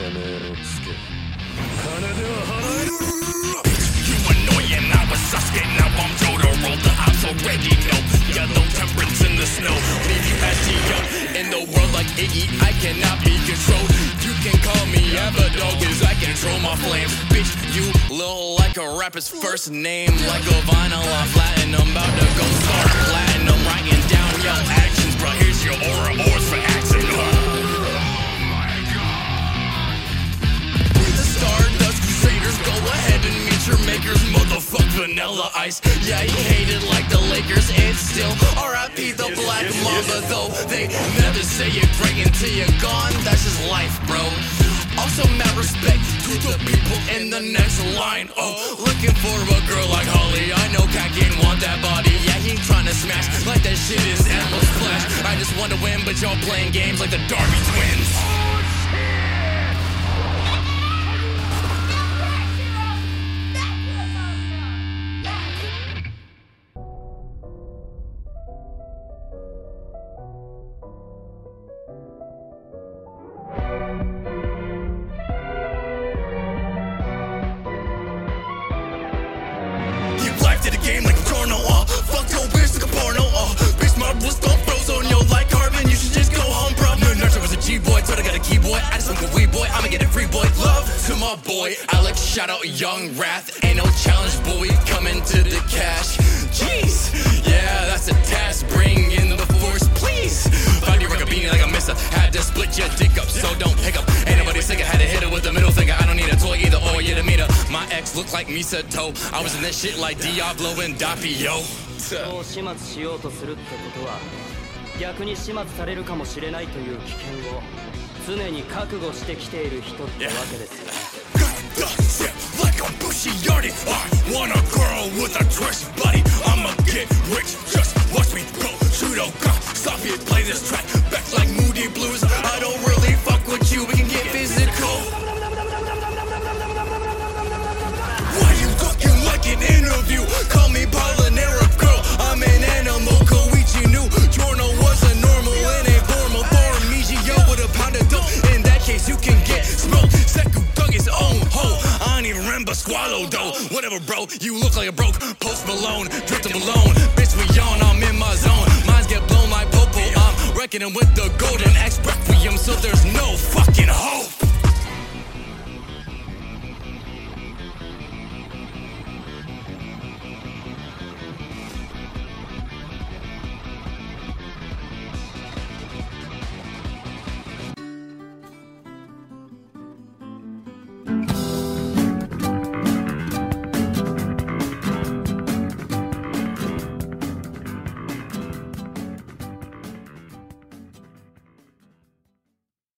You annoying, I was Sasuke, now I'm Jodo Roll the odds already, no Yellow temperance in the snow Leave you as she young In the world like Iggy, I cannot be controlled You can call me Avdol, cause I control my flames Bitch, you look like a rapper's first name Like a vinyl, I'm flattened, I'm about to go start platinum Writing down your actions, bro, here's your aura, ores for your makers, motherfuck Vanilla Ice. Yeah, he hated like the Lakers, it's still R.I.P. the Black Mamba, though they never say you're great until you're gone. That's just life, bro. Also, mad respect to the people in the next line. Oh, looking for a girl like Holly. I know Cat Game want that body. Yeah, he trying to smash like that shit is Animal Splash. I just want to win, but y'all playing games like the D'Arby Twins. to my boy Alex, shout out Young Wrath. Ain't no challenge, boy, coming to the cash. Jeez, yeah, that's a task. Bring in the force, please. Find your record beanie like a mister. Had to split your dick up, so don't pick up. Ain't nobody sick, I had to hit it with the middle finger. I don't need a toy either, or you to meet her. My ex looked like Misa Toe. I was in this shit like Diavolo and Doppio. そう始末しようとするってことは逆に始末されるかもしれないという危険を常に覚悟してきている人ってわけですよね Got the zip like a bushy yardie. I want a girl with a dress body. I'ma get rich, just watch me go. Judo, stop it, play this track. Back like Whatever, bro. You look like a broke post Malone. Drifting Malone. Bitch, we on. I'm in my zone. Minds get blown like Popo. I'm reckoning with the Gold Experience Requiem, so there's no fucking hope.